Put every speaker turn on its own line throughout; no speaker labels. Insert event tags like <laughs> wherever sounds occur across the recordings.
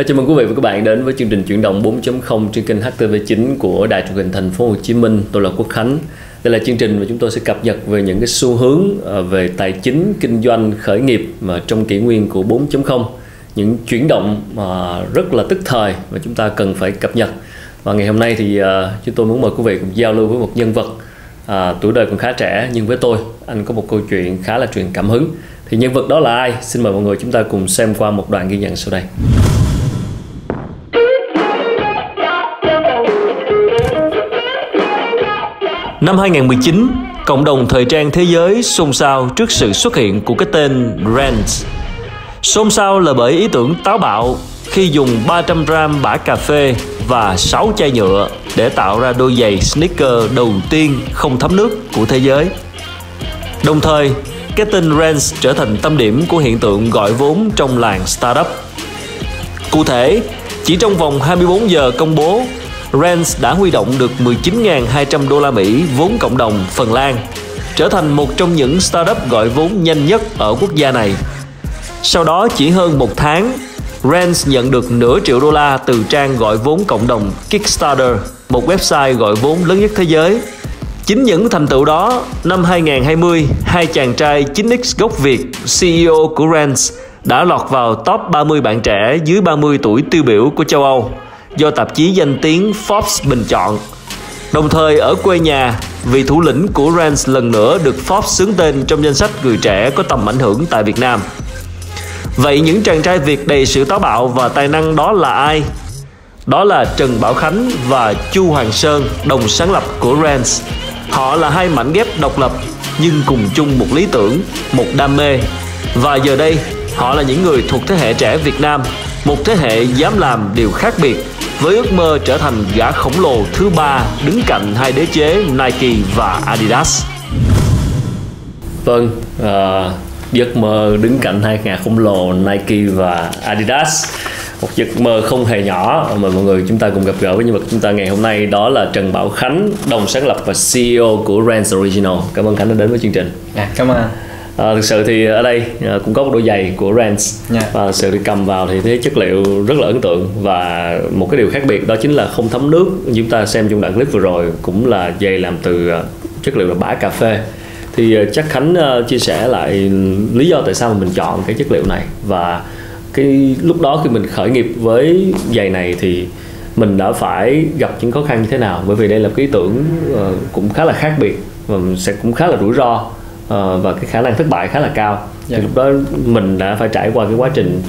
À, chào mừng quý vị và các bạn đến với chương trình chuyển động 4.0 trên kênh HTV9 của Đài truyền hình Thành phố Hồ Chí Minh. Tôi là Quốc Khánh. Đây là chương trình mà chúng tôi sẽ cập nhật về những cái xu hướng ờ, về tài chính, kinh doanh, khởi nghiệp mà trong kỷ nguyên của 4.0, những chuyển động mà rất là tức thời mà chúng ta cần phải cập nhật. Và ngày hôm nay thì chúng tôi muốn mời quý vị cùng giao lưu với một nhân vật à, tuổi đời còn khá trẻ nhưng với tôi anh có một câu chuyện khá là truyền cảm hứng. Thì nhân vật đó là ai? Xin mời mọi người chúng ta cùng xem qua một đoạn ghi nhận sau đây. Năm 2019, cộng đồng thời trang thế giới xôn xao trước sự xuất hiện của cái tên Rens. Xôn xao là bởi ý tưởng táo bạo khi dùng 300 gram bã cà phê và 6 chai nhựa để tạo ra đôi giày sneaker đầu tiên không thấm nước của thế giới. Đồng thời, cái tên Rens trở thành tâm điểm của hiện tượng gọi vốn trong làng startup. Cụ thể, chỉ trong vòng 24 giờ công bố Rens đã huy động được 19.200 đô la Mỹ vốn cộng đồng Phần Lan, trở thành một trong những startup gọi vốn nhanh nhất ở quốc gia này. Sau đó chỉ hơn một tháng, Rens nhận được nửa triệu đô la từ trang gọi vốn cộng đồng Kickstarter, một website gọi vốn lớn nhất thế giới. Chính những thành tựu đó, năm 2020, hai chàng trai 9X gốc Việt, CEO của Rens, đã lọt vào top 30 bạn trẻ dưới 30 tuổi tiêu biểu của châu Âu – do tạp chí danh tiếng Forbes bình chọn. Đồng thời ở quê nhà, vị thủ lĩnh của Rance lần nữa được Forbes xướng tên trong danh sách người trẻ có tầm ảnh hưởng tại Việt Nam. Vậy những chàng trai Việt đầy sự táo bạo và tài năng đó là ai? Đó là Trần Bảo Khánh và Chu Hoàng Sơn, đồng sáng lập của Rance. Họ là hai mảnh ghép độc lập nhưng cùng chung một lý tưởng, một đam mê. Và giờ đây, họ là những người thuộc thế hệ trẻ Việt Nam, một thế hệ dám làm điều khác biệt với ước mơ trở thành gã khổng lồ thứ ba đứng cạnh hai đế chế Nike và Adidas. Vâng, uh, giấc mơ đứng cạnh hai gã khổng lồ Nike và Adidas. Một giấc mơ không hề nhỏ mà mọi người chúng ta cùng gặp gỡ với nhân vật chúng ta ngày hôm nay đó là Trần Bảo Khánh đồng sáng lập và CEO của Rans Original. Cảm ơn Khánh đã đến với chương trình.
À, cảm ơn
À, thực sự thì ở đây à, cũng có một đôi giày của Rans yeah. và sự thì cầm vào thì thấy chất liệu rất là ấn tượng. Và một cái điều khác biệt đó chính là không thấm nước. Chúng ta xem trong đoạn clip vừa rồi cũng là giày làm từ à, chất liệu là bã cà phê. Thì chắc Khánh chia sẻ lại lý do tại sao mình chọn cái chất liệu này. Và cái lúc đó khi mình khởi nghiệp với giày này thì mình đã phải gặp những khó khăn như thế nào? Bởi vì đây là cái ý tưởng cũng khá là khác biệt và sẽ cũng khá là rủi ro uh, và cái khả năng thất bại khá là cao yeah. thì dạ. lúc đó mình đã phải trải qua cái quá trình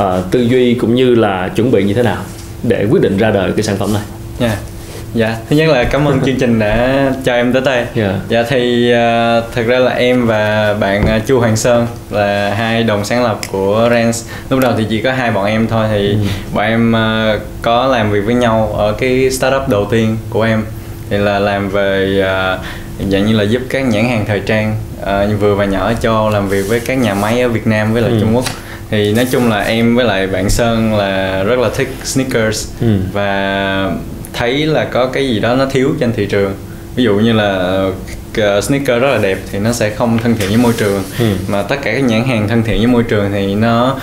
uh, tư duy cũng như là chuẩn bị như thế nào để quyết định ra đời cái sản phẩm này
yeah. Dạ, thứ nhất là cảm ơn <laughs> chương trình đã cho em tới đây. Yeah. Dạ. dạ thì uh, thật ra là em và bạn uh, Chu Hoàng Sơn là hai đồng sáng lập của Rens. Lúc đầu thì chỉ có hai bọn em thôi thì ừ. bọn em uh, có làm việc với nhau ở cái startup đầu tiên của em thì là làm về uh, dạng như là giúp các nhãn hàng thời trang uh, vừa và nhỏ Âu làm việc với các nhà máy ở Việt Nam với lại ừ. Trung Quốc thì nói chung là em với lại bạn Sơn là rất là thích sneakers ừ. và thấy là có cái gì đó nó thiếu trên thị trường ví dụ như là uh, sneaker rất là đẹp thì nó sẽ không thân thiện với môi trường ừ. mà tất cả các nhãn hàng thân thiện với môi trường thì nó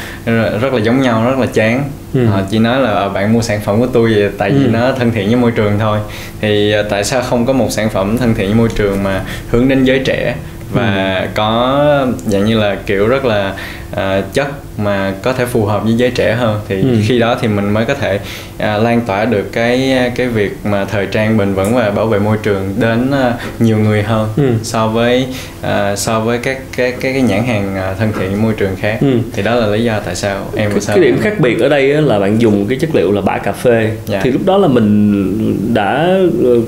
rất là giống nhau rất là chán ừ. họ chỉ nói là ờ, bạn mua sản phẩm của tôi vậy tại vì ừ. nó thân thiện với môi trường thôi thì tại sao không có một sản phẩm thân thiện với môi trường mà hướng đến giới trẻ và ừ. có dạng như là kiểu rất là uh, chất mà có thể phù hợp với giới trẻ hơn thì ừ. khi đó thì mình mới có thể uh, lan tỏa được cái cái việc mà thời trang bền vững và bảo vệ môi trường đến uh, nhiều người hơn ừ. so với uh, so với các các các cái nhãn hàng uh, thân thiện môi trường khác ừ. thì đó là lý do tại sao em
cái,
sao
cái điểm khác biệt ở đây là bạn dùng cái chất liệu là bã cà phê. Dạ. thì lúc đó là mình đã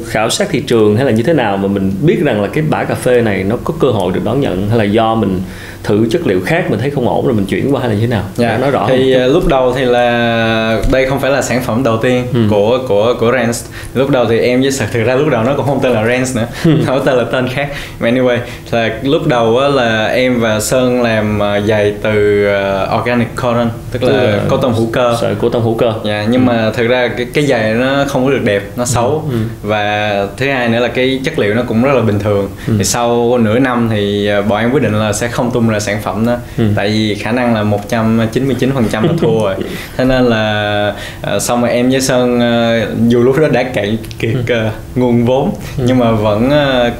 khảo sát thị trường hay là như thế nào mà mình biết rằng là cái bã cà phê này nó có cơ hội được đón nhận hay là do mình thử chất liệu khác mình thấy không ổn rồi mình chuyển qua hay là như thế nào
dạ. nói rõ thì uh, lúc đầu thì là đây không phải là sản phẩm đầu tiên ừ. của của của Rens lúc đầu thì em với thực ra lúc đầu nó cũng không tên là Rens nữa ừ. nó tên là tên khác anyway là lúc đầu là em và Sơn làm uh, giày từ uh, organic cotton tức là ừ. cotton hữu cơ
sợi cotton hữu cơ
dạ nhưng ừ. mà thực ra cái cái giày nó không có được đẹp nó xấu ừ. ừ. và thứ hai nữa là cái chất liệu nó cũng rất là bình thường ừ. thì sau nửa năm thì bọn em quyết định là sẽ không tung ra sản phẩm đó ừ. tại vì khả năng là 199 phần trăm là thua rồi <laughs> thế nên là uh, xong rồi em với sơn uh, dù lúc đó đã cạn kiệt uh, nguồn vốn ừ. nhưng mà vẫn uh,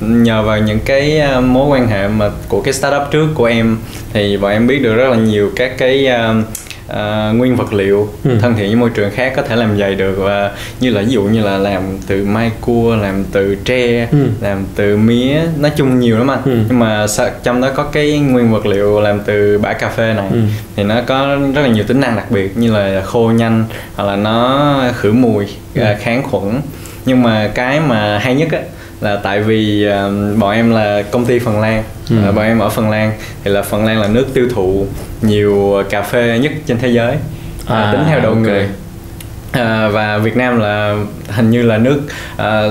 nhờ vào những cái mối quan hệ mà của cái startup trước của em thì bọn em biết được rất là nhiều các cái uh, uh, nguyên vật liệu ừ. thân thiện với môi trường khác có thể làm giày được và như là ví dụ như là làm từ mai cua làm từ tre ừ. làm từ mía nói chung nhiều lắm anh ừ. nhưng mà trong đó có cái nguyên vật liệu làm từ bã cà phê này ừ. thì nó có rất là nhiều tính năng đặc biệt như là khô nhanh hoặc là nó khử mùi ừ. Kháng khuẩn nhưng mà cái mà hay nhất á là tại vì uh, bọn em là công ty Phần Lan ừ. uh, bọn em ở Phần Lan thì là Phần Lan là nước tiêu thụ nhiều cà phê nhất trên thế giới à, à, tính theo đầu okay. người à, và Việt Nam là hình như là nước à,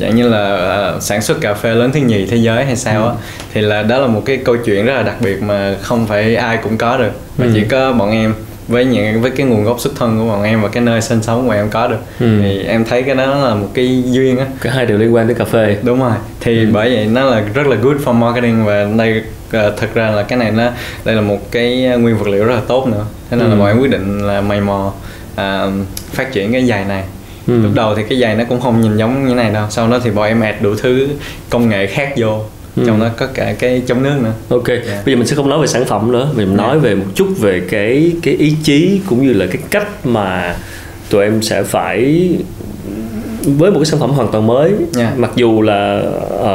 dạng như là à, sản xuất cà phê lớn thứ nhì thế giới hay sao á ừ. thì là đó là một cái câu chuyện rất là đặc biệt mà không phải ai cũng có được mà ừ. chỉ có bọn em với những với cái nguồn gốc xuất thân của bọn em và cái nơi sinh sống của em có được ừ. thì em thấy cái đó là một cái duyên á
cả hai đều liên quan tới cà phê
đúng rồi thì ừ. bởi vậy nó là rất là good for marketing và đây uh, thực ra là cái này nó đây là một cái nguyên vật liệu rất là tốt nữa thế nên ừ. là bọn em quyết định là mày mò uh, phát triển cái giày này ừ. lúc đầu thì cái giày nó cũng không nhìn giống như này đâu sau đó thì bọn em add đủ thứ công nghệ khác vô ừ. trong đó có cả cái chống nước nữa
ok yeah. Dạ. bây giờ mình sẽ không nói về sản phẩm nữa mình yeah. Dạ. nói về một chút về cái cái ý chí cũng như là cái cách mà tụi em sẽ phải với một cái sản phẩm hoàn toàn mới yeah. Mặc dù là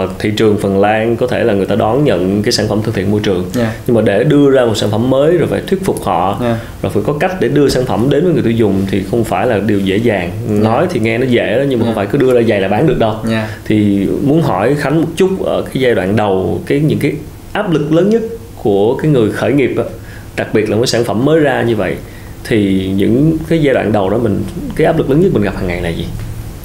uh, thị trường Phần Lan có thể là người ta đón nhận cái sản phẩm thân thiện môi trường yeah. nhưng mà để đưa ra một sản phẩm mới rồi phải thuyết phục họ yeah. rồi phải có cách để đưa sản phẩm đến với người tiêu dùng thì không phải là điều dễ dàng yeah. nói thì nghe nó dễ đó nhưng mà yeah. không phải cứ đưa ra giày là bán được đâu yeah. thì muốn hỏi Khánh một chút ở cái giai đoạn đầu cái những cái áp lực lớn nhất của cái người khởi nghiệp đó, đặc biệt là một sản phẩm mới ra như vậy thì những cái giai đoạn đầu đó mình cái áp lực lớn nhất mình gặp hàng ngày là gì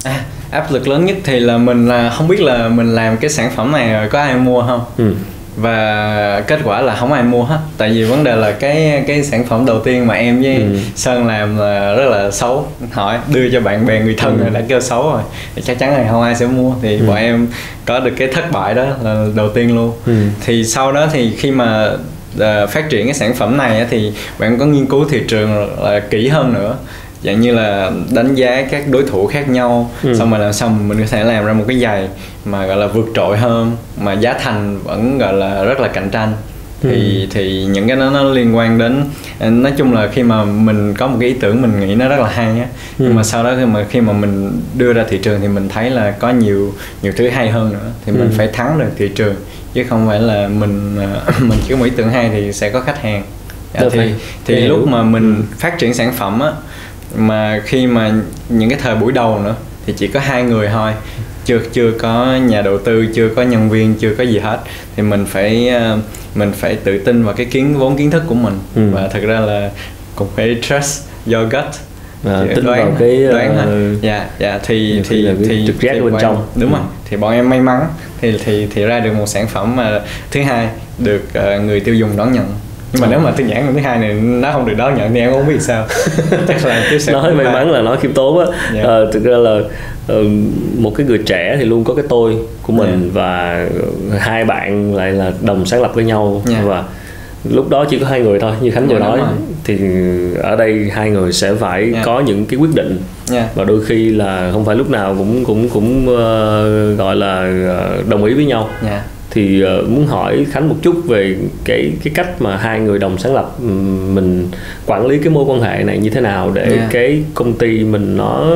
à, áp lực lớn nhất thì là mình là không biết là mình làm cái sản phẩm này rồi có ai mua không ừ. và kết quả là không ai mua hết tại vì vấn đề là cái cái sản phẩm đầu tiên mà em với ừ. sơn làm là rất là xấu hỏi đưa cho bạn bè người thân ừ. đã kêu xấu rồi thì chắc chắn là không ai sẽ mua thì ừ. bọn em có được cái thất bại đó là đầu tiên luôn ừ. thì sau đó thì khi mà uh, phát triển cái sản phẩm này thì bạn có nghiên cứu thị trường là kỹ hơn nữa dạng như là đánh giá các đối thủ khác nhau ừ. xong rồi làm xong mình có thể làm ra một cái giày mà gọi là vượt trội hơn mà giá thành vẫn gọi là rất là cạnh tranh thì ừ. thì những cái đó nó liên quan đến nói chung là khi mà mình có một cái ý tưởng mình nghĩ nó rất là hay á ừ. nhưng mà sau đó khi mà khi mà mình đưa ra thị trường thì mình thấy là có nhiều nhiều thứ hay hơn nữa thì mình ừ. phải thắng được thị trường chứ không phải là mình <clears throat> mình chỉ có một ý tưởng hay thì sẽ có khách hàng à, thì thì lúc mà mình ừ. phát triển sản phẩm á mà khi mà những cái thời buổi đầu nữa thì chỉ có hai người thôi. Chưa chưa có nhà đầu tư chưa có nhân viên chưa có gì hết. Thì mình phải ờ, mình phải tự tin vào cái kiến vốn kiến thức của mình. Ừ. và thật ra là cũng phải trust your gut.
À, tin đoán, vào cái
đoán uh, dạ dạ thì thì
thì trực giác bên trong.
Đúng ừ. rồi. Thì bọn em may mắn. Thì thì thì ra được một sản phẩm mà thứ hai được uh, người tiêu dùng đón nhận nhưng mà nếu mà tin nhãn lần thứ hai này nó không được đón nhận thì em không biết sao <laughs>
chắc là tiếp sẽ nói may mắn là nói khiêm tốn á yeah. Dạ. à, thực ra là uh, một cái người trẻ thì luôn có cái tôi của mình yeah. Dạ. và hai bạn lại là đồng sáng lập với nhau yeah. Dạ. và lúc đó chỉ có hai người thôi như khánh vừa nói thì ở đây hai người sẽ phải yeah. có những cái quyết định yeah. và đôi khi là không phải lúc nào cũng cũng cũng uh, gọi là đồng ý với nhau yeah thì uh, muốn hỏi khánh một chút về cái cái cách mà hai người đồng sáng lập mình quản lý cái mối quan hệ này như thế nào để yeah. cái công ty mình nó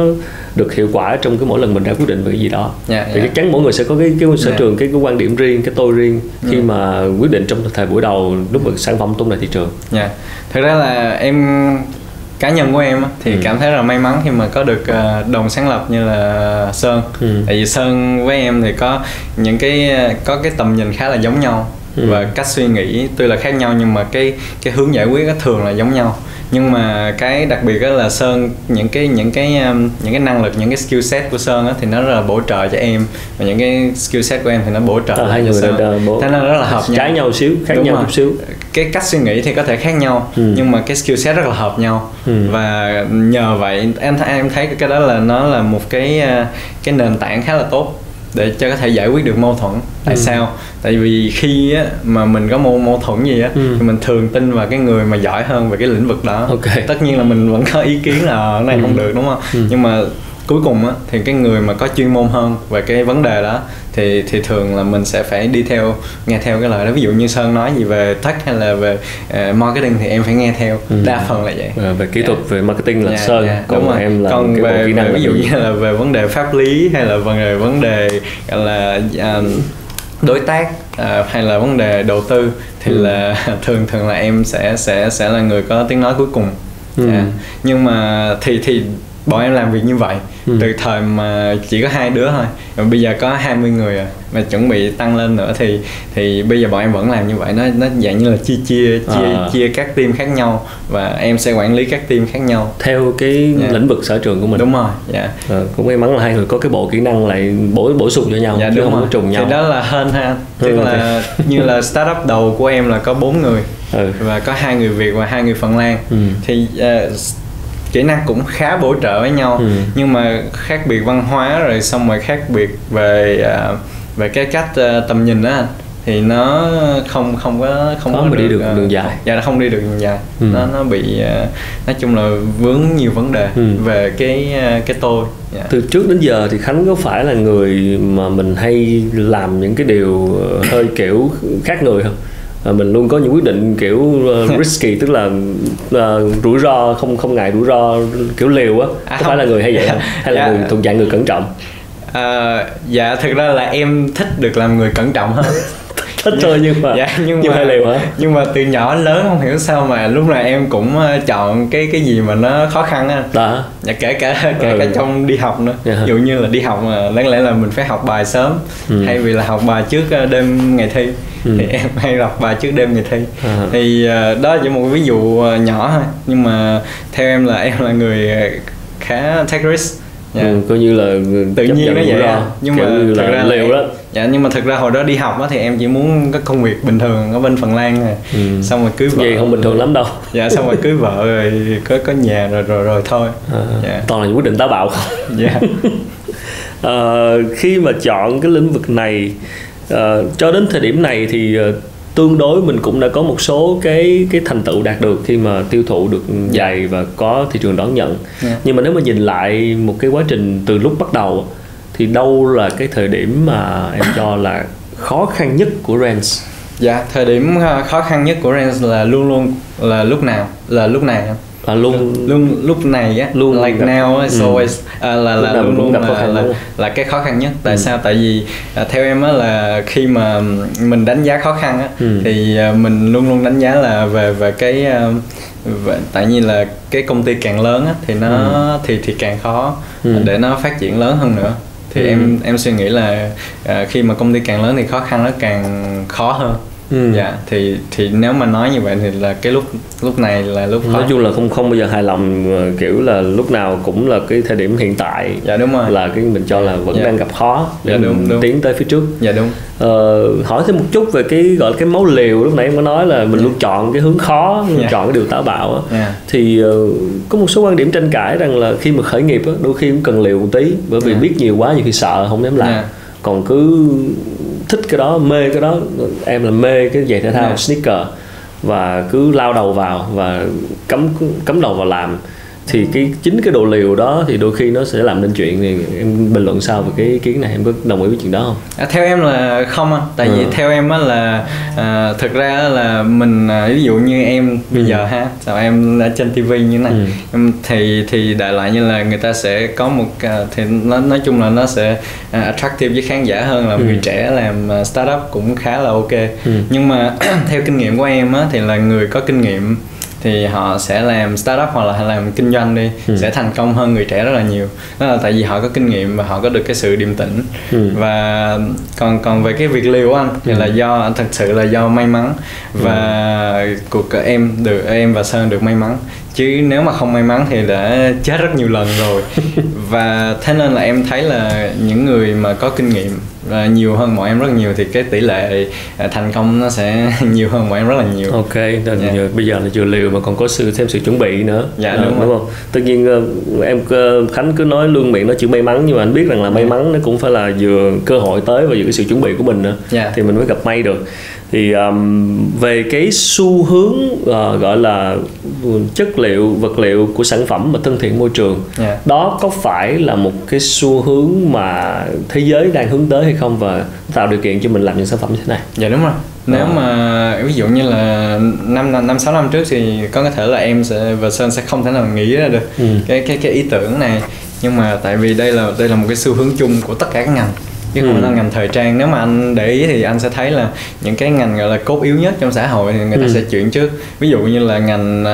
được hiệu quả trong cái mỗi lần mình ra quyết định về cái gì đó yeah, thì yeah. chắc chắn mỗi người sẽ có cái cái sở yeah. trường cái, cái quan điểm riêng cái tôi riêng khi yeah. mà quyết định trong thời buổi đầu lúc mà sản phẩm tung ra thị trường.
Yeah. Thực ra là em cá nhân của em thì ừ. cảm thấy là may mắn khi mà có được ờ, đồng sáng lập như là sơn ừ. tại vì sơn với em thì có những cái có cái tầm nhìn khá là giống nhau ừ. và cách suy nghĩ tuy là khác nhau nhưng mà cái cái hướng giải quyết thường là giống nhau nhưng mà cái đặc biệt đó là sơn những cái những cái những cái năng lực những cái skill set của sơn á thì nó rất là bổ trợ cho em và những cái skill set của em thì nó bổ trợ
à, hai người
sơn bổ... thế nên rất là hợp
nhau trái nhau xíu khác Đúng nhau chút xíu
cái cách suy nghĩ thì có thể khác nhau ừ. nhưng mà cái skill set rất là hợp nhau ừ. và nhờ vậy em em thấy cái đó là nó là một cái uh, cái nền tảng khá là tốt để cho có thể giải quyết được mâu thuẫn tại ừ. sao tại vì khi á, mà mình có mâu mâu thuẫn gì á ừ. thì mình thường tin vào cái người mà giỏi hơn về cái lĩnh vực đó okay. tất nhiên là mình vẫn có ý kiến là cái này ừ. không được đúng không ừ. nhưng mà cuối cùng á thì cái người mà có chuyên môn hơn về cái vấn đề đó thì thì thường là mình sẽ phải đi theo nghe theo cái lời đó ví dụ như sơn nói gì về tech hay là về uh, marketing thì em phải nghe theo ừ. đa phần là vậy
à, về kỹ thuật yeah. Dạ. về marketing là yeah, dạ, sơn yeah, dạ, còn đúng em là
còn cái về, kỹ năng về, ví dụ như là về vấn đề pháp lý hay là vấn đề vấn đề gọi là um, đối tác uh, hay là vấn đề đầu tư thì ừ. là <laughs> thường thường là em sẽ sẽ sẽ là người có tiếng nói cuối cùng ừ. yeah. nhưng mà thì thì bọn em làm việc như vậy ừ. từ thời mà chỉ có hai đứa thôi rồi bây giờ có 20 người à mà chuẩn bị tăng lên nữa thì thì bây giờ bọn em vẫn làm như vậy nó nó dạng như là chia chia chia à. chia các team khác nhau và em sẽ quản lý các team khác nhau
theo cái yeah. Dạ. lĩnh vực sở trường của mình
đúng rồi dạ yeah.
à, cũng may mắn là hai người có cái bộ kỹ năng lại bổ bổ sung cho nhau
dạ,
chứ
đúng
không
rồi.
có trùng nhau
thì đó là hơn ha tức ừ, là như là startup đầu của em là có bốn người ừ. và có hai người việt và hai người phần lan ừ. thì uh, kỹ năng cũng khá bổ trợ với nhau ừ. nhưng mà khác biệt văn hóa rồi xong rồi khác biệt về uh, về cái cách uh, tầm nhìn đó thì nó không không có không
có
mà
đi được uh, đường dài
dạ nó không đi được đường dài ừ. nó nó bị nói chung là vướng nhiều vấn đề ừ. về cái cái tôi
yeah. từ trước đến giờ thì khánh có phải là người mà mình hay làm những cái điều hơi kiểu khác người không à, mình luôn có những quyết định kiểu uh, <laughs> risky tức là uh, rủi ro không không ngại rủi ro kiểu liều á. À, có phải là người hay vậy không? <laughs> Hay là dạ. người thuộc dạng người cẩn trọng?
À, dạ thực ra là em thích được làm người cẩn trọng hơn. <laughs>
Thích thôi nhưng mà
dạ, nhưng,
nhưng mà liều hả?
nhưng mà từ nhỏ lớn không hiểu sao mà lúc nào em cũng chọn cái cái gì mà nó khó khăn á. Dạ, kể cả kể ừ. cả trong đi học nữa. Dạ. dụ như là đi học mà đáng lẽ là mình phải học bài sớm ừ. hay vì là học bài trước đêm ngày thi ừ. thì em hay đọc bài trước đêm ngày thi à. thì uh, đó chỉ một ví dụ uh, nhỏ thôi. Nhưng mà theo em là em là người khá take risk.
Yeah. ừ, coi như là
tự nhiên nó vậy
ra nhưng mà thực ra liều đó.
Dạ nhưng mà thực ra hồi đó đi học á thì em chỉ muốn cái công việc bình thường ở bên phần lan này ừ. xong rồi cưới vợ.
gì không bình thường lắm đâu.
Dạ xong rồi cưới vợ rồi có có nhà rồi rồi rồi thôi.
À, dạ. toàn là những quyết định táo bạo. Không
dạ.
À, <laughs> khi mà chọn cái lĩnh vực này uh, cho đến thời điểm này thì uh, tương đối mình cũng đã có một số cái cái thành tựu đạt được khi mà tiêu thụ được giày và có thị trường đón nhận yeah. Dạ. nhưng mà nếu mà nhìn lại một cái quá trình từ lúc bắt đầu thì đâu là cái thời điểm mà em cho là khó khăn nhất của Rens
dạ thời điểm khó khăn nhất của Rens là luôn luôn là lúc nào là lúc này
là luôn
luôn lúc này á luôn like gặp, now á so ừ. à, là là luôn luôn gặp là, là, là cái khó khăn nhất tại ừ. sao tại vì à, theo em á là khi mà mình đánh giá khó khăn á ừ. thì à, mình luôn luôn đánh giá là về về cái à, về, tại vì là cái công ty càng lớn á thì nó ừ. thì thì càng khó ừ. để nó phát triển lớn hơn nữa thì ừ. em em suy nghĩ là à, khi mà công ty càng lớn thì khó khăn nó càng khó hơn ừ. dạ thì thì nếu mà nói như vậy thì là cái lúc lúc này là lúc
nói chung là không không bao giờ hài lòng ờ, kiểu là lúc nào cũng là cái thời điểm hiện tại
dạ đúng rồi
là cái mình cho là vẫn dạ. đang gặp khó để dạ, đúng, đúng. tiến tới phía trước
dạ đúng
ờ, hỏi thêm một chút về cái gọi là cái máu liều lúc nãy em có nói là mình dạ. luôn chọn cái hướng khó dạ. chọn cái điều táo bạo á dạ. thì uh, có một số quan điểm tranh cãi rằng là khi mà khởi nghiệp á đôi khi cũng cần liều một tí bởi vì dạ. biết nhiều quá nhiều khi sợ không dám làm dạ. còn cứ thích cái đó mê cái đó em là mê cái giày thể thao yeah. sneaker và cứ lao đầu vào và cấm cấm đầu vào làm thì cái chính cái độ liều đó thì đôi khi nó sẽ làm nên chuyện thì em bình luận sao về cái ý kiến này em có đồng ý với chuyện đó không?
À, theo em là không anh, tại ừ. vì theo em á là à, thực ra là mình à, ví dụ như em bây ừ. giờ ha, sao em ở trên tivi như thế này, ừ. thì thì đại loại như là người ta sẽ có một à, thì nó nói chung là nó sẽ à, attractive với khán giả hơn là ừ. người trẻ làm startup cũng khá là ok, ừ. nhưng mà <clears throat> theo kinh nghiệm của em á thì là người có kinh nghiệm thì họ sẽ làm startup hoặc là làm kinh doanh đi ừ. sẽ thành công hơn người trẻ rất là nhiều đó là tại vì họ có kinh nghiệm và họ có được cái sự điềm tĩnh ừ. và còn còn về cái việc liều của anh thì ừ. là do thật sự là do may mắn và ừ. cuộc em được em và sơn được may mắn chứ nếu mà không may mắn thì đã chết rất nhiều lần rồi <laughs> và thế nên là em thấy là những người mà có kinh nghiệm uh, nhiều hơn mọi em rất nhiều thì cái tỷ lệ uh, thành công nó sẽ <laughs> nhiều hơn mọi em rất là nhiều
ok yeah. Dạ. bây giờ là chưa liều mà còn có sự thêm sự chuẩn bị nữa
dạ đúng,
à, đúng không tất nhiên uh, em uh, khánh cứ nói luôn miệng nói chữ may mắn nhưng mà anh biết rằng là may mắn nó cũng phải là vừa cơ hội tới và vừa cái sự chuẩn bị của mình nữa yeah. Dạ. thì mình mới gặp may được thì um, về cái xu hướng uh, gọi là chất liệu vật liệu của sản phẩm mà thân thiện môi trường yeah. Dạ. đó có phải là một cái xu hướng mà thế giới đang hướng tới hay không và tạo điều kiện cho mình làm những sản phẩm như thế này
dạ đúng rồi nếu à. mà ví dụ như là năm năm sáu năm trước thì có thể là em sẽ và sơn sẽ không thể nào nghĩ ra được ừ. cái cái cái ý tưởng này nhưng mà tại vì đây là đây là một cái xu hướng chung của tất cả các ngành chứ không phải là ngành thời trang nếu mà anh để ý thì anh sẽ thấy là những cái ngành gọi là cốt yếu nhất trong xã hội thì người ta ừ. sẽ chuyển trước ví dụ như là ngành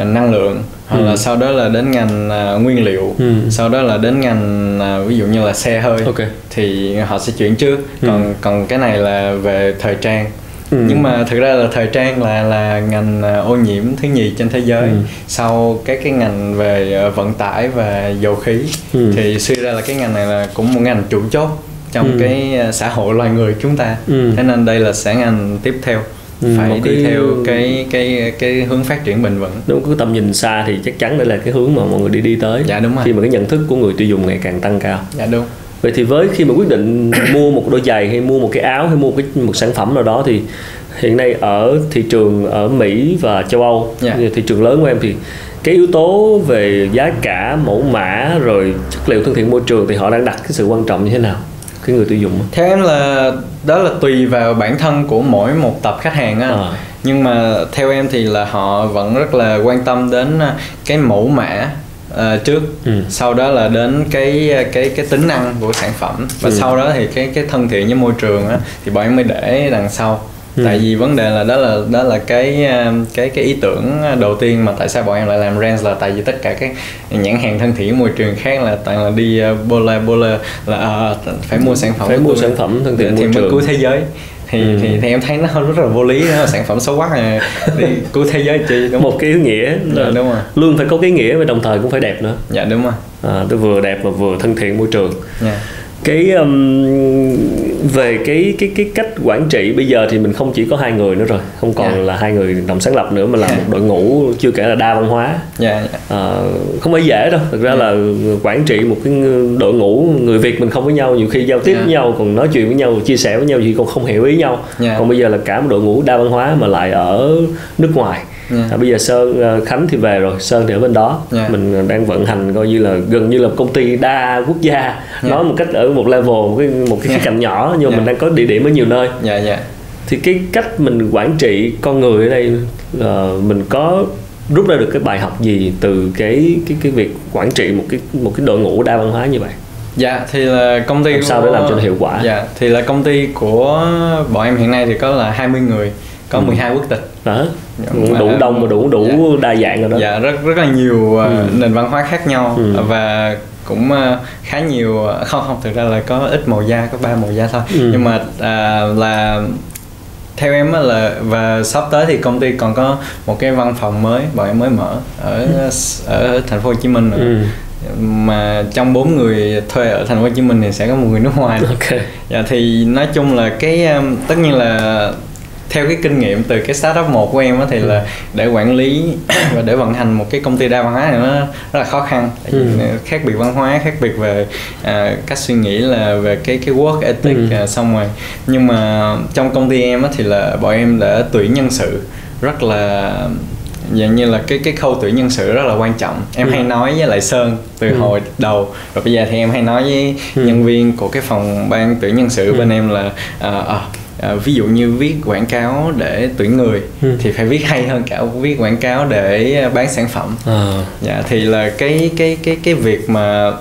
uh, năng lượng hoặc ừ. là sau đó là đến ngành uh, nguyên liệu ừ. sau đó là đến ngành uh, ví dụ như là xe hơi okay. thì họ sẽ chuyển trước ừ. còn còn cái này là về thời trang Ừ. nhưng mà thực ra là thời trang là là ngành ô nhiễm thứ nhì trên thế giới ừ. sau các cái ngành về vận tải và dầu khí ừ. thì suy ra là cái ngành này là cũng một ngành chủ chốt trong ừ. cái à, xã hội loài người chúng ta ừ. thế nên đây là sản ngành tiếp theo phải đi cái... theo cái cái cái hướng phát triển bền vững.
Đúng cái tầm nhìn xa thì chắc chắn đây là cái hướng mà mọi người đi đi tới.
Dạ đúng rồi.
Khi mà cái nhận thức của người tiêu dùng ngày càng tăng cao.
Dạ đúng.
Vậy thì với khi mà quyết định <coughs> mua một đôi giày hay mua một cái áo hay mua một cái một sản phẩm nào đó thì hiện nay ở thị trường ở Mỹ và châu Âu yeah. Dạ. thị trường lớn của em thì cái yếu tố về giá cả mẫu mã rồi chất liệu thân thiện môi trường thì họ đang đặt cái sự quan trọng như thế nào cái người tiêu dùng
theo em là đó là tùy vào bản thân của mỗi một tập khách hàng á à. nhưng mà theo em thì là họ vẫn rất là quan tâm đến à, cái mẫu mã uh, trước ừ. sau đó là đến cái cái cái tính năng của sản phẩm và ừ. sau đó thì cái cái thân thiện với môi trường á thì bọn em mới để đằng sau ừ. tại vì vấn đề là đó là đó là cái ờ, cái cái ý tưởng đầu tiên mà tại sao bọn em lại làm Rens là tại vì tất cả các nhãn hàng thân thiện môi trường khác là toàn là đi uh, bola bola là uh, phải mua sản phẩm
phải mua sản phẩm thân thiện môi trường.
cứu thế giới. Thì, ừ. thì thì em thấy nó rất là vô lý nó là sản phẩm xấu quá này đi cứu thế giới chi
đúng một cái ý nghĩa là dạ, đúng rồi. luôn phải có cái nghĩa và đồng thời cũng phải đẹp nữa.
Dạ đúng rồi.
À, tôi vừa đẹp và vừa thân thiện môi trường. Dạ cái um, về cái cái cái cách quản trị bây giờ thì mình không chỉ có hai người nữa rồi không còn yeah. Dạ. là hai người đồng sáng lập nữa mà là yeah. một đội ngũ chưa kể là đa văn hóa yeah, dạ, yeah. Dạ. À, không phải dễ đâu thực ra yeah. là quản trị một cái đội ngũ người việt mình không với nhau nhiều khi giao tiếp yeah. với nhau còn nói chuyện với nhau chia sẻ với nhau thì còn không hiểu ý nhau yeah. còn bây giờ là cả một đội ngũ đa văn hóa mà lại ở nước ngoài yeah. à, bây giờ sơn ờ, khánh thì về rồi sơn thì ở bên đó yeah. mình đang vận hành coi như là gần như là công ty đa quốc gia yeah. nói một cách ở một level một cái một cái khía cạnh nhỏ nhưng mà mình đang có địa điểm ở nhiều nơi
yeah, yeah.
thì cái cách mình quản trị con người ở đây uh, mình có rút ra được cái bài học gì từ cái cái cái việc quản trị một cái một cái đội ngũ đa văn hóa như vậy
Dạ thì là công ty
Làm sao để làm cho nó hiệu quả
Dạ thì là công ty của bọn em hiện nay thì có là 20 người có ừ. 12 quốc tịch
đó dạ, đủ đông và đủ đủ dạ. đa dạng rồi đó
dạ rất rất là nhiều ừ. uh, nền văn hóa khác nhau ừ. và cũng uh, khá nhiều uh, không không thực ra là có ít màu da có ba màu da thôi ừ. nhưng mà uh, là theo em là và sắp tới thì công ty còn có một cái văn phòng mới bọn em mới mở ở ừ. ở thành phố Hồ Chí Minh nữa. Ừ mà trong bốn người thuê ở thành phố Hồ Chí Minh thì sẽ có một người nước ngoài.
Ok.
Dạ thì nói chung là cái um, tất nhiên là theo cái kinh nghiệm từ cái startup một của em á thì là để quản lý <clears throat> và để vận hành một cái công ty đa văn hóa này nó rất là khó khăn ừ. khác biệt văn hóa khác biệt về à, cách suy nghĩ là về cái cái work ethic ừ. à, xong rồi nhưng mà trong công ty em á thì là bọn em đã tuyển nhân sự rất là dạng như là cái cái khâu tuyển nhân sự rất là quan trọng em ừ. hay nói với lại sơn từ ừ. hồi đầu rồi bây giờ thì em hay nói với ừ. nhân viên của cái phòng ban tuyển nhân sự ừ. bên em là à, à, à, ví dụ như viết quảng cáo để tuyển người ừ. thì phải viết hay hơn cả viết quảng cáo để bán sản phẩm à. dạ thì là cái cái cái cái việc mà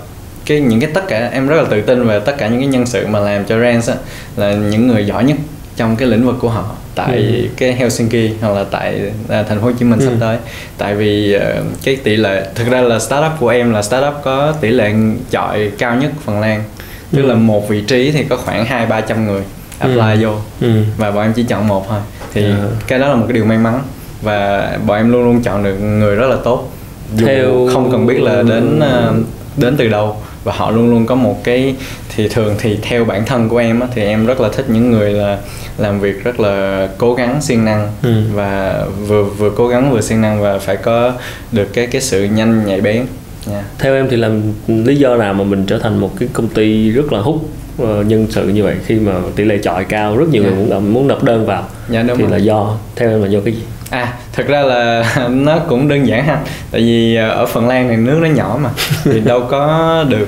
cái những cái tất cả em rất là tự tin về tất cả những cái nhân sự mà làm cho Rans á là những người giỏi nhất trong cái lĩnh vực của họ tại ừ. cái Helsinki hoặc là tại à, thành phố Hồ Chí Minh ừ. sắp tới tại vì uh, cái tỷ lệ thực ra là startup của em là startup có tỷ lệ chọi cao nhất Phần Lan tức ừ. là một vị trí thì có khoảng hai ba trăm người apply ừ. vô ừ. và bọn em chỉ chọn một thôi thì yeah. Dạ. cái đó là một cái điều may mắn và bọn em luôn luôn chọn được người rất là tốt dù Theo... không cần biết là đến uh, đến từ đâu và họ luôn luôn có một cái thì thường thì theo bản thân của em á, thì em rất là thích những người là làm việc rất là cố gắng siêng năng ừ. và vừa vừa cố gắng vừa siêng năng và phải có được cái cái sự nhanh nhạy bén
yeah. theo em thì làm lý do nào mà mình trở thành một cái công ty rất là hút nhân sự như vậy khi mà tỷ lệ chọi cao rất nhiều yeah. người muốn muốn nộp đơn vào yeah, đúng thì rồi. là do theo em là do cái gì
à thực ra là <laughs> nó cũng đơn giản ha tại vì ờ, ở phần lan này nước nó nhỏ mà thì <laughs> đâu có được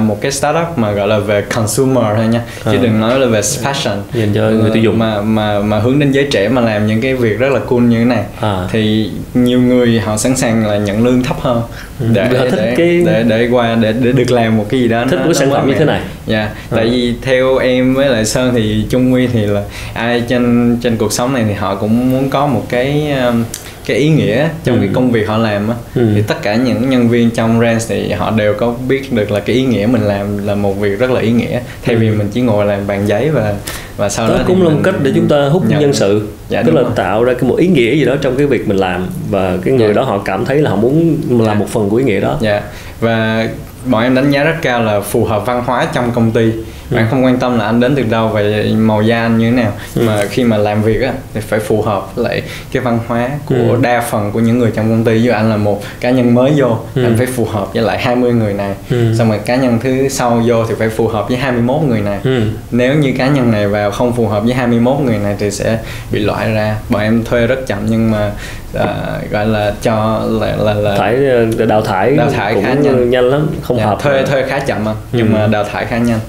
một cái startup mà gọi là về consumer thôi nha chứ à. đừng nói là về fashion
dành cho người tiêu dùng
mà mà mà hướng đến giới trẻ mà làm những cái việc rất là cool như thế này à. thì nhiều người họ sẵn sàng là nhận lương thấp hơn ừ. để để, để, cái... để để qua để để được làm một cái gì đó
thích
nó,
một sản phẩm như thế này
dạ yeah. à. tại vì theo em với lại sơn thì trung quy thì là ai trên trên cuộc sống này thì họ cũng muốn có một cái um, cái ý nghĩa trong ừ. cái công việc họ làm á ừ. thì tất cả những nhân viên trong Rance thì họ đều có biết được là cái ý nghĩa mình làm là một việc rất là ý nghĩa thay vì ừ. mình chỉ ngồi làm bàn giấy và và sau đó,
đó cũng là một cách để chúng ta hút nhận. nhân sự dạ, tức là rồi. tạo ra cái một ý nghĩa gì đó trong cái việc mình làm và cái người dạ. đó họ cảm thấy là họ muốn làm dạ. một phần của ý nghĩa đó
dạ và bọn em đánh giá rất cao là phù hợp văn hóa trong công ty ừ. bạn không quan tâm là anh đến từ đâu và màu da anh như thế nào ừ. mà khi mà làm việc á thì phải phù hợp với lại cái văn hóa của ừ. đa phần của những người trong công ty dụ anh là một cá nhân mới vô ừ. anh phải phù hợp với lại 20 người này ừ. xong rồi cá nhân thứ sau vô thì phải phù hợp với 21 người này ừ. nếu như cá nhân này vào không phù hợp với 21 người này thì sẽ bị loại ra bọn em thuê rất chậm nhưng mà à, gọi là cho là là, là
thải ờ, đào thải
đào thải khá nhanh
nhanh lắm không
yeah,
hợp
thuê thuê khá chậm mà nhưng ừ. mà đào thải khá nhanh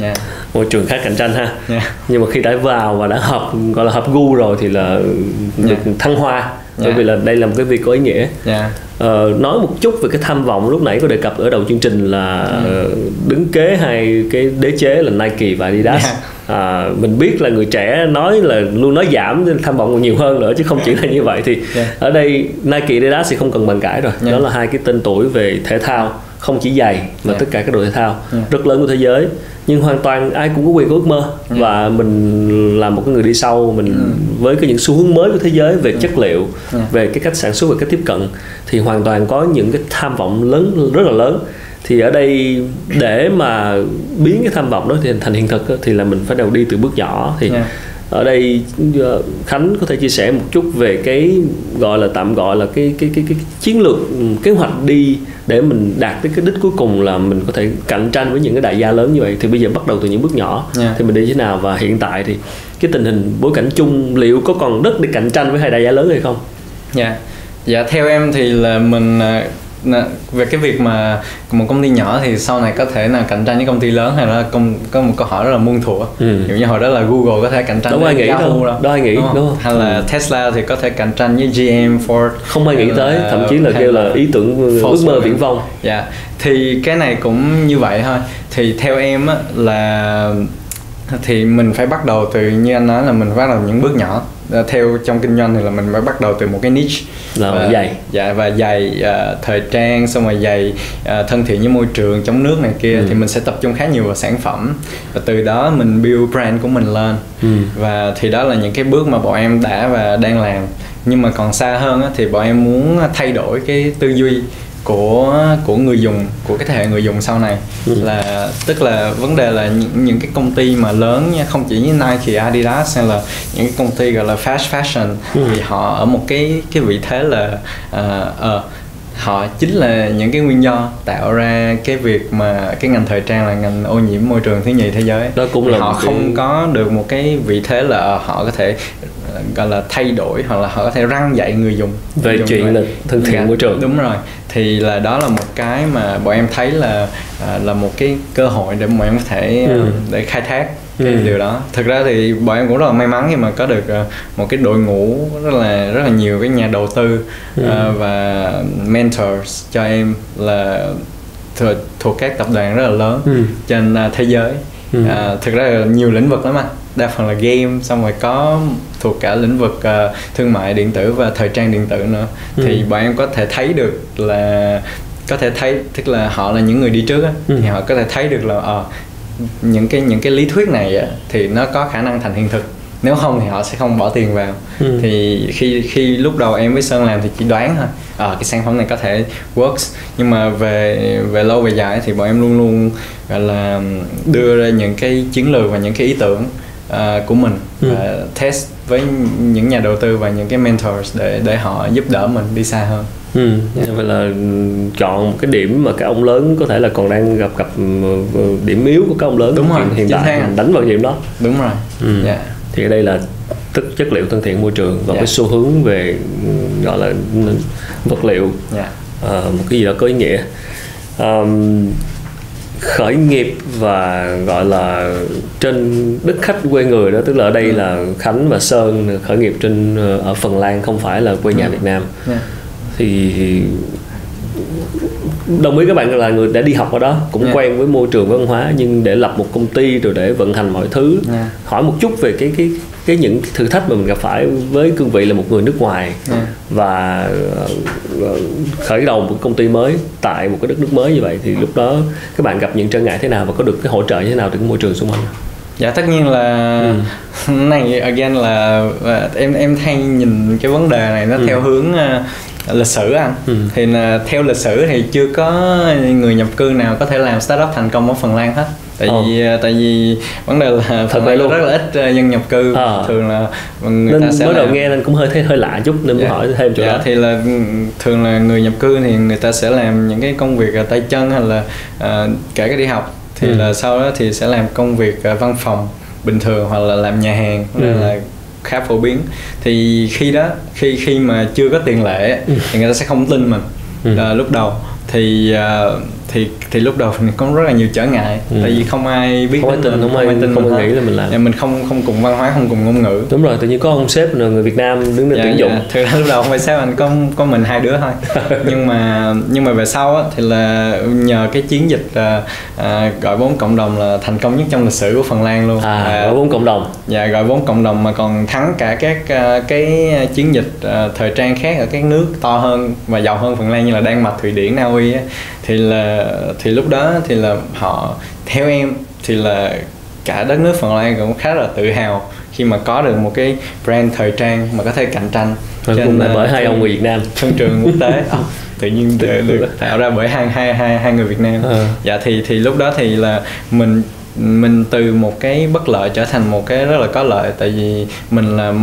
yeah. <laughs> môi trường khá cạnh tranh ha yeah. nhưng mà khi đã vào và đã hợp gọi là hợp gu rồi thì là được yeah. thăng hoa yeah. bởi vì là đây là một cái việc có ý nghĩa yeah. ờ, nói một chút về cái tham vọng lúc nãy có đề cập ở đầu chương trình là ừ. đứng kế hai cái đế chế là Nike và Adidas yeah à, mình biết là người trẻ nói là luôn nói giảm tham vọng nhiều hơn nữa chứ không chỉ là như vậy thì yeah. ở đây Nike Adidas thì không cần bàn cãi rồi yeah. đó là hai cái tên tuổi về thể thao không chỉ giày mà yeah. tất cả các đội thể thao yeah. rất lớn của thế giới nhưng hoàn toàn ai cũng có quyền có ước mơ yeah. và mình là một cái người đi sau mình yeah. với cái những xu hướng mới của thế giới về yeah. chất liệu yeah. về cái cách sản xuất và cách tiếp cận thì hoàn toàn có những cái tham vọng lớn rất là lớn thì ở đây để mà biến cái tham vọng đó thì thành hiện thực thì là mình phải đầu đi từ bước nhỏ thì yeah. ở đây ờ, khánh có thể chia sẻ một chút về cái gọi là tạm gọi là cái cái cái cái chiến lược kế hoạch đi để mình đạt tới cái đích cuối cùng là mình có thể cạnh tranh với những cái đại gia lớn như vậy thì bây giờ bắt đầu từ những bước nhỏ yeah. thì mình đi thế nào và hiện tại thì cái tình hình bối cảnh chung liệu có còn đất để cạnh tranh với hai đại gia lớn hay không?
Dạ, yeah. dạ theo em thì là mình ờ, về cái việc mà một công ty nhỏ thì sau này có thể là cạnh tranh với công ty lớn hay là công có một câu hỏi rất là muôn thuở ừ. ví như hồi đó là Google có thể cạnh tranh
đâu với ai nghĩ Yahoo đâu. đâu đâu ai nghĩ đúng không? đúng không?
hay là ừ. Tesla thì có thể cạnh tranh với GM Ford
không ai nghĩ tới thậm chí là kêu là ý tưởng ước mơ viễn vông
dạ yeah. thì cái này cũng như vậy thôi thì theo em á là thì mình phải bắt đầu từ như anh nói là mình bắt đầu những bước nhỏ Ờ, theo trong kinh doanh thì là mình phải bắt đầu từ một cái niche.
Là và, giày
dạ và giày uh, thời trang xong rồi giày uh, thân thiện với môi trường chống nước này kia ừ. thì mình sẽ tập trung khá nhiều vào sản phẩm. Và từ đó mình build brand của mình lên. Ừ. và thì đó là những cái bước mà bọn em đã và đang làm. Nhưng mà còn xa hơn á, thì bọn em muốn thay đổi cái tư duy của của người dùng của cái thế hệ người dùng sau này ừ. là tức là vấn đề là những, những cái công ty mà lớn nha không chỉ như Nike, Adidas hay là những cái công ty gọi là fast fashion ừ. thì họ ở một cái cái vị thế là uh, uh, họ chính là những cái nguyên do tạo ra cái việc mà cái ngành thời trang là ngành ô nhiễm môi trường thứ nhì thế giới.
Đó cũng là
họ không cái... có được một cái vị thế là ờ, họ có thể gọi là thay đổi hoặc là họ có thể răng dạy người dùng.
Về
dùng
chuyện là thân thiện dạ, môi trường.
đúng rồi. Thì là đó là một cái mà bọn em thấy là à, là một cái cơ hội để bọn em có thể ừ. để khai thác cái ừ. điều đó thực ra thì bọn em cũng rất là may mắn khi mà có được uh, một cái đội ngũ rất là rất là nhiều cái nhà đầu tư ừ. uh, và mentors cho em là thuộc, thuộc các tập đoàn rất là lớn ừ. trên uh, thế giới ừ. uh, thực ra là nhiều lĩnh vực lắm mà đa phần là game xong rồi có thuộc cả lĩnh vực uh, thương mại điện tử và thời trang điện tử nữa ừ. thì bọn em có thể thấy được là có thể thấy tức là họ là những người đi trước á ừ. thì họ có thể thấy được là uh, những cái những cái lý thuyết này á, thì nó có khả năng thành hiện thực. Nếu không thì họ sẽ không bỏ tiền vào. Ừ. thì khi khi lúc đầu em với sơn làm thì chỉ đoán thôi. À, cái sản phẩm này có thể works. Nhưng mà về về lâu về dài thì bọn em luôn luôn gọi là đưa ra những cái chiến lược và những cái ý tưởng uh, của mình ừ. và test với những nhà đầu tư và những cái mentors để để họ giúp đỡ mình đi xa hơn
Ừ, vậy là chọn một cái điểm mà các ông lớn có thể là còn đang gặp gặp ờ, điểm yếu của các ông lớn
đúng rồi
hiện tại mình đánh vào điểm đó
đúng rồi
ừ. yeah. thì ở đây là tức chất liệu thân thiện môi trường và yeah. cái xu hướng về gọi là vật liệu yeah. uh, một cái gì đó có ý nghĩa um, khởi nghiệp và gọi là trên đất khách quê người đó tức là ở đây ừ. là khánh và sơn khởi nghiệp trên ờ, ở phần lan không phải là quê nhà ừ. việt nam yeah thì đồng ý các bạn là người đã đi học ở đó cũng yeah. quen với môi trường văn hóa nhưng để lập một công ty rồi để vận hành mọi thứ yeah. hỏi một chút về cái cái cái những thử thách mà mình gặp phải với cương vị là một người nước ngoài yeah. và uh, khởi đầu một công ty mới tại một cái đất nước mới như vậy thì lúc đó các bạn gặp những trở ngại thế nào và có được cái hỗ trợ như thế nào từ cái môi trường xung quanh
dạ tất nhiên là ừ. <laughs> này again là em em hay nhìn cái vấn đề này nó ừ. theo hướng uh, lịch sử anh ừ. thì là, theo lịch sử thì chưa có người nhập cư nào có thể làm startup thành công ở Phần Lan hết tại ờ. vì ờ. tại vì vấn đề là Phần Lan rất là ít ờ, dân nhập cư à. thường là
người nên ta sẽ mới đầu nghe nên cũng hơi thấy hơi lạ chút nên dạ. muốn hỏi thêm chỗ
dạ,
đó
thì là ừ, thường là người nhập cư thì người ta sẽ làm những cái công việc tay chân hay là uh, kể cả đi học thì ừ. là sau đó thì sẽ làm công việc uh, văn phòng bình thường hoặc là làm nhà hàng ừ. nên là khá phổ biến thì khi đó khi khi mà chưa có tiền lệ ừ. thì người ta sẽ không tin mình ừ. à, lúc đầu thì uh, thì thì lúc đầu mình có rất là nhiều trở ngại ừ. tại vì không ai biết
không ai tin không, ai tin không ai nghĩ là mình làm.
Mình không không cùng văn hóa không cùng ngôn ngữ.
Đúng rồi tự nhiên có ông sếp người Việt Nam đứng lên dạ, tuyển dụng. Dạ.
thực ra lúc đầu không phải sếp anh có có mình hai đứa thôi. <laughs> Nhưng mà nhưng mà về sau á, thì là nhờ cái chiến dịch uh, uh, gọi vốn cộng đồng là thành công nhất trong lịch sử của Phần Lan luôn.
À, uh, gọi vốn cộng đồng.
Dạ gọi vốn cộng đồng mà còn thắng cả các uh, cái chiến dịch uh, thời trang khác ở các nước to hơn và giàu hơn Phần Lan như là Đan Mạch Thụy Điển Na Uy á. Thì là thì lúc đó thì là họ theo em thì là cả đất nước Phần Lan cũng khá là tự hào khi mà có được một cái brand thời trang mà có thể cạnh tranh
và cùng là bởi hai ông người Việt Nam.
sân trường quốc tế. Oh, tự nhiên được, <laughs> được tạo ra bởi hai hai hai hai người Việt Nam. À. dạ thì thì lúc đó thì là mình mình từ một cái bất lợi trở thành một cái rất là có lợi tại vì mình là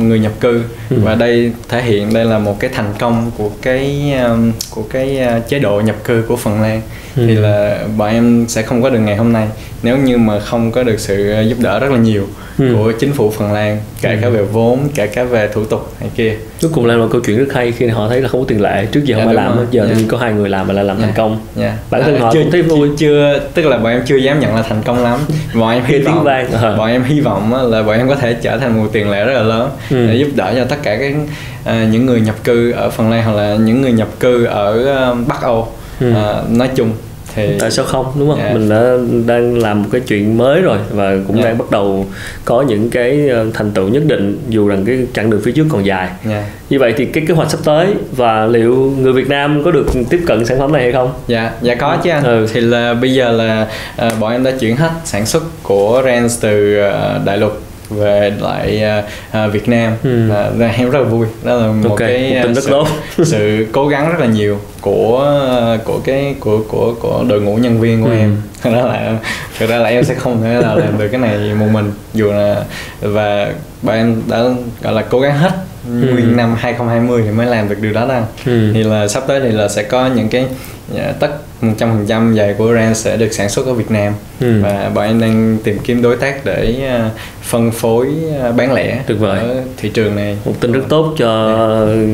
người nhập cư ừ. và đây thể hiện đây là một cái thành công của cái um, của cái uh, chế độ nhập cư của Phần Lan ừ. thì là bọn em sẽ không có được ngày hôm nay nếu như mà không có được sự giúp đỡ rất là nhiều ừ. của chính phủ Phần Lan kể ừ. cả về vốn kể cả về thủ tục này kia
cuối cùng là một câu chuyện rất hay khi họ thấy là không có tiền lệ trước giờ dạ, không ai làm hết giờ yeah. Dạ. có hai người làm mà lại làm yeah. thành công
yeah.
bản thân à, họ
chưa, cũng thấy vui chưa tức là bọn em chưa dám nhận là thành công lắm <laughs> bọn em hy vọng vang. Bọn em hy vọng là bọn em có thể trở thành một tiền lệ rất là lớn ừ. để giúp đỡ cho tất cả các uh, những người nhập cư ở Phần Lan hoặc là những người nhập cư ở uh, Bắc Âu ừ. uh, nói chung
thì tại sao không đúng không yeah. Dạ. mình đã đang làm một cái chuyện mới rồi và cũng yeah. Dạ. đang bắt đầu có những cái ờ, thành tựu nhất định dù rằng cái chặng đường phía trước còn dài yeah. Dạ. như vậy thì cái kế hoạch sắp tới và liệu người Việt Nam có được tiếp cận sản phẩm này hay không
dạ dạ có chứ anh ừ. thì là bây giờ là uh, bọn em đã chuyển hết sản xuất của Rens từ uh, đại lục về lại uh, Việt Nam ừ. uh, em rất là vui đó là một okay. cái
một
sự,
tốt. <laughs>
sự cố gắng rất là nhiều của của cái của của của đội ngũ nhân viên của ừ. em <laughs> đó là thực ra là em sẽ không thể là làm được cái này một mình dù là và bọn em đã gọi là cố gắng hết ừ. nguyên năm 2020 thì mới làm được điều đó đâu ừ. thì là sắp tới thì là sẽ có những cái dạ, tất 100% giày của Ren sẽ được sản xuất ở Việt Nam ừ. và bọn em đang tìm kiếm đối tác để uh, phân phối uh, bán lẻ
Tuyệt vời.
ở thị trường này
một tin rất tốt cho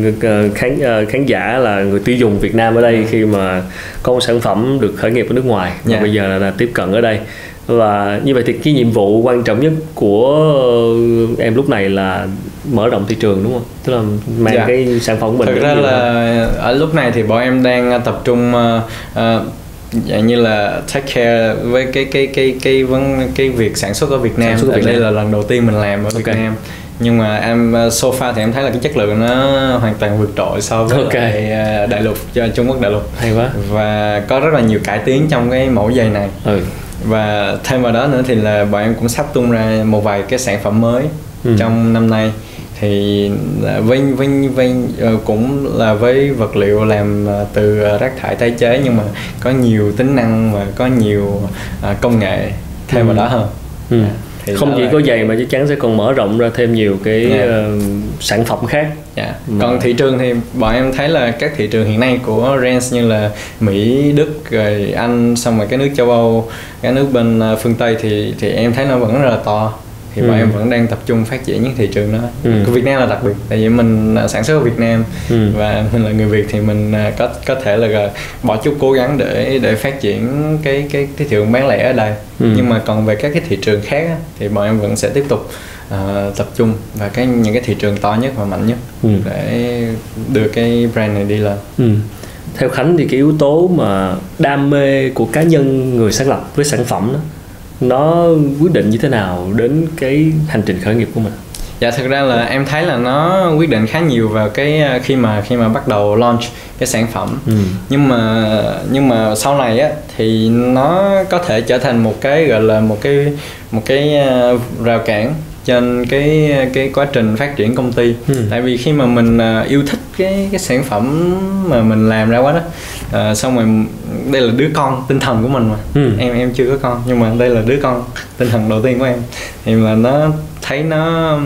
yeah. Dạ. khán uh, khán giả là người tiêu dùng Việt Nam ở đây khi mà có một sản phẩm được khởi nghiệp ở nước ngoài và yeah. Dạ. bây giờ là, là tiếp cận ở đây và như vậy thì cái nhiệm vụ quan trọng nhất của em lúc này là mở rộng thị trường đúng không tức là mang dạ. cái sản phẩm của mình
thực ra là ở lúc này thì bọn em đang tập trung uh, uh, dạng như là take care với cái cái cái cái vấn cái việc sản xuất ở Việt Nam. Sản xuất ở Việt Nam. Đây là lần đầu tiên mình làm ở Việt okay. Nam nhưng mà em so far thì em thấy là cái chất lượng nó hoàn toàn vượt trội so với okay. lại đại lục cho Trung Quốc đại lục
hay quá
và có rất là nhiều cải tiến trong cái mẫu giày này ừ và thêm vào đó nữa thì là bọn em cũng sắp tung ra một vài cái sản phẩm mới ừ. trong năm nay thì với với với ờ, cũng là với vật liệu làm ờ, từ rác thải tái chế nhưng mà có nhiều tính năng và có nhiều công nghệ thêm ừ. vào đó hơn
ừ. yeah. Dạ thì không chỉ là... có giày mà chắc chắn sẽ còn mở rộng ra thêm nhiều cái yeah. Dạ. uh, sản phẩm khác yeah.
Dạ. mà... còn thị trường thì bọn em thấy là các thị trường hiện nay của Rens như là Mỹ Đức rồi Anh xong rồi cái nước châu Âu các nước bên ờ, phương Tây thì thì em thấy nó vẫn rất là to thì ừ. bọn em vẫn đang tập trung phát triển những thị trường đó ừ. của Việt Nam là đặc biệt tại vì mình sản xuất ở Việt Nam ừ. và mình là người Việt thì mình à, có có thể là bỏ chút cố gắng để để phát triển cái cái cái thị trường bán lẻ ở đây ừ. nhưng mà còn về các cái thị trường khác thì bọn em vẫn sẽ tiếp tục uh, tập trung vào cái những cái thị trường to nhất và mạnh nhất ừ. để đưa cái brand này đi lên ừ
theo Khánh thì cái yếu tố mà đam mê của cá nhân người sáng lập với sản phẩm đó nó quyết định như thế nào đến cái hành trình khởi nghiệp của mình
dạ thực ra là em thấy là nó quyết định khá nhiều vào cái à, khi mà khi mà bắt đầu launch cái sản phẩm ừ. nhưng mà nhưng mà sau này á thì nó có thể trở thành một cái gọi là một cái một cái à, rào cản trên cái cái quá trình phát triển công ty ừ. tại vì khi mà mình uh, yêu thích cái cái sản phẩm mà mình làm ra quá đó uh, xong rồi đây là đứa con tinh thần của mình mà. Ừ. em em chưa có con nhưng mà đây là đứa con tinh thần đầu tiên của em. Thì mà nó thấy nó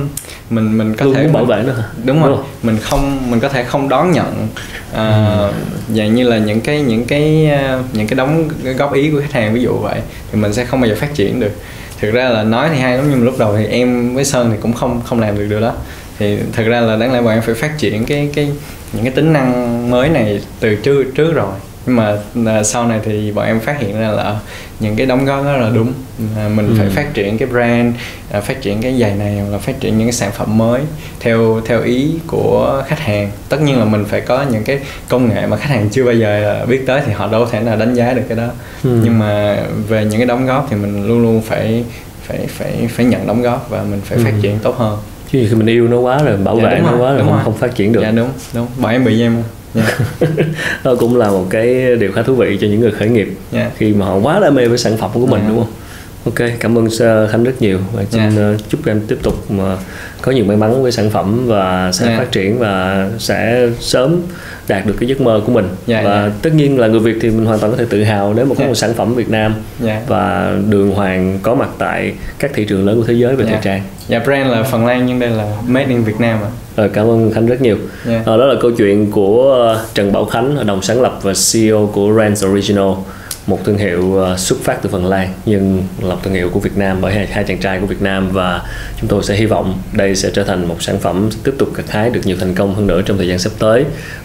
mình mình có Luôn thể
bảo vệ nó
đúng rồi. Mình không mình có thể không đón nhận uh, ừ. dạng như là những cái những cái uh, những cái đóng góp ý của khách hàng ví dụ vậy thì mình sẽ không bao giờ phát triển được. Thực ra là nói thì hay lắm nhưng mà lúc đầu thì em với sơn thì cũng không không làm được điều đó thì thực ra là đáng lẽ bọn em phải phát triển cái cái những cái tính năng mới này từ trước trước rồi nhưng mà à, sau này thì bọn em phát hiện ra là những cái đóng góp đó là đúng à, mình ừ. phải phát triển cái brand à, phát triển cái giày này hoặc là phát triển những cái sản phẩm mới theo theo ý của khách hàng tất nhiên là mình phải có những cái công nghệ mà khách hàng chưa bao giờ biết tới thì họ đâu thể nào đánh giá được cái đó ừ. nhưng mà về những cái đóng góp thì mình luôn luôn phải phải phải phải nhận đóng góp và mình phải ừ. phát triển tốt hơn
chứ khi mình yêu nó quá rồi bảo dạ, vệ nó rồi, quá rồi không, không phát triển được
dạ đúng đúng bọn em bị em
yeah. đó cũng là một cái điều khá thú vị cho những người khởi nghiệp yeah. khi mà họ quá đam mê với sản phẩm của mình yeah. đúng không ok cảm ơn khánh rất nhiều và xin yeah. chúc em tiếp tục mà có nhiều may mắn với sản phẩm và sẽ yeah. phát triển và sẽ sớm đạt được cái giấc mơ của mình yeah, và yeah. tất nhiên là người Việt thì mình hoàn toàn có thể tự hào nếu mà có yeah. một sản phẩm Việt Nam yeah. và đường hoàng có mặt tại các thị trường lớn của thế giới về yeah. thời trang.
Dạ yeah, brand là Phần Lan nhưng đây là made in Việt Nam à.
Rồi cảm ơn Khánh rất nhiều. Yeah. À, đó là câu chuyện của Trần Bảo Khánh, đồng sáng lập và CEO của Rans Original một thương hiệu ờ, xuất phát từ Phần Lan nhưng là một thương hiệu của Việt Nam bởi hai, hai chàng trai của Việt Nam và chúng tôi sẽ hy vọng đây sẽ trở thành một sản phẩm tiếp tục gặt hái được nhiều thành công hơn nữa trong thời gian sắp tới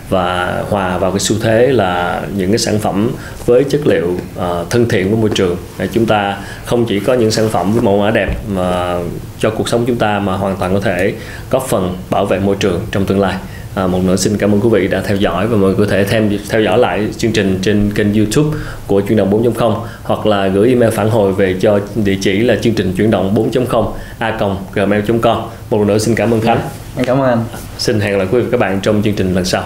và hòa vào cái xu thế là những cái sản phẩm với chất liệu uh, thân thiện với môi trường. Để chúng ta không chỉ có những sản phẩm với mẫu mã đẹp mà cho cuộc sống chúng ta mà hoàn toàn có thể góp phần bảo vệ môi trường trong tương lai. À, một nữa xin cảm ơn quý vị đã theo dõi và mọi người có thể thêm theo dõi lại chương trình trên kênh YouTube của chuyển động 4.0 hoặc là gửi email phản hồi về cho địa chỉ là chương trình chuyển động 4.0 a gmail.com một lần nữa xin cảm ơn Khánh.
Cảm ơn anh.
Xin hẹn gặp lại quý vị và các bạn trong chương trình lần sau.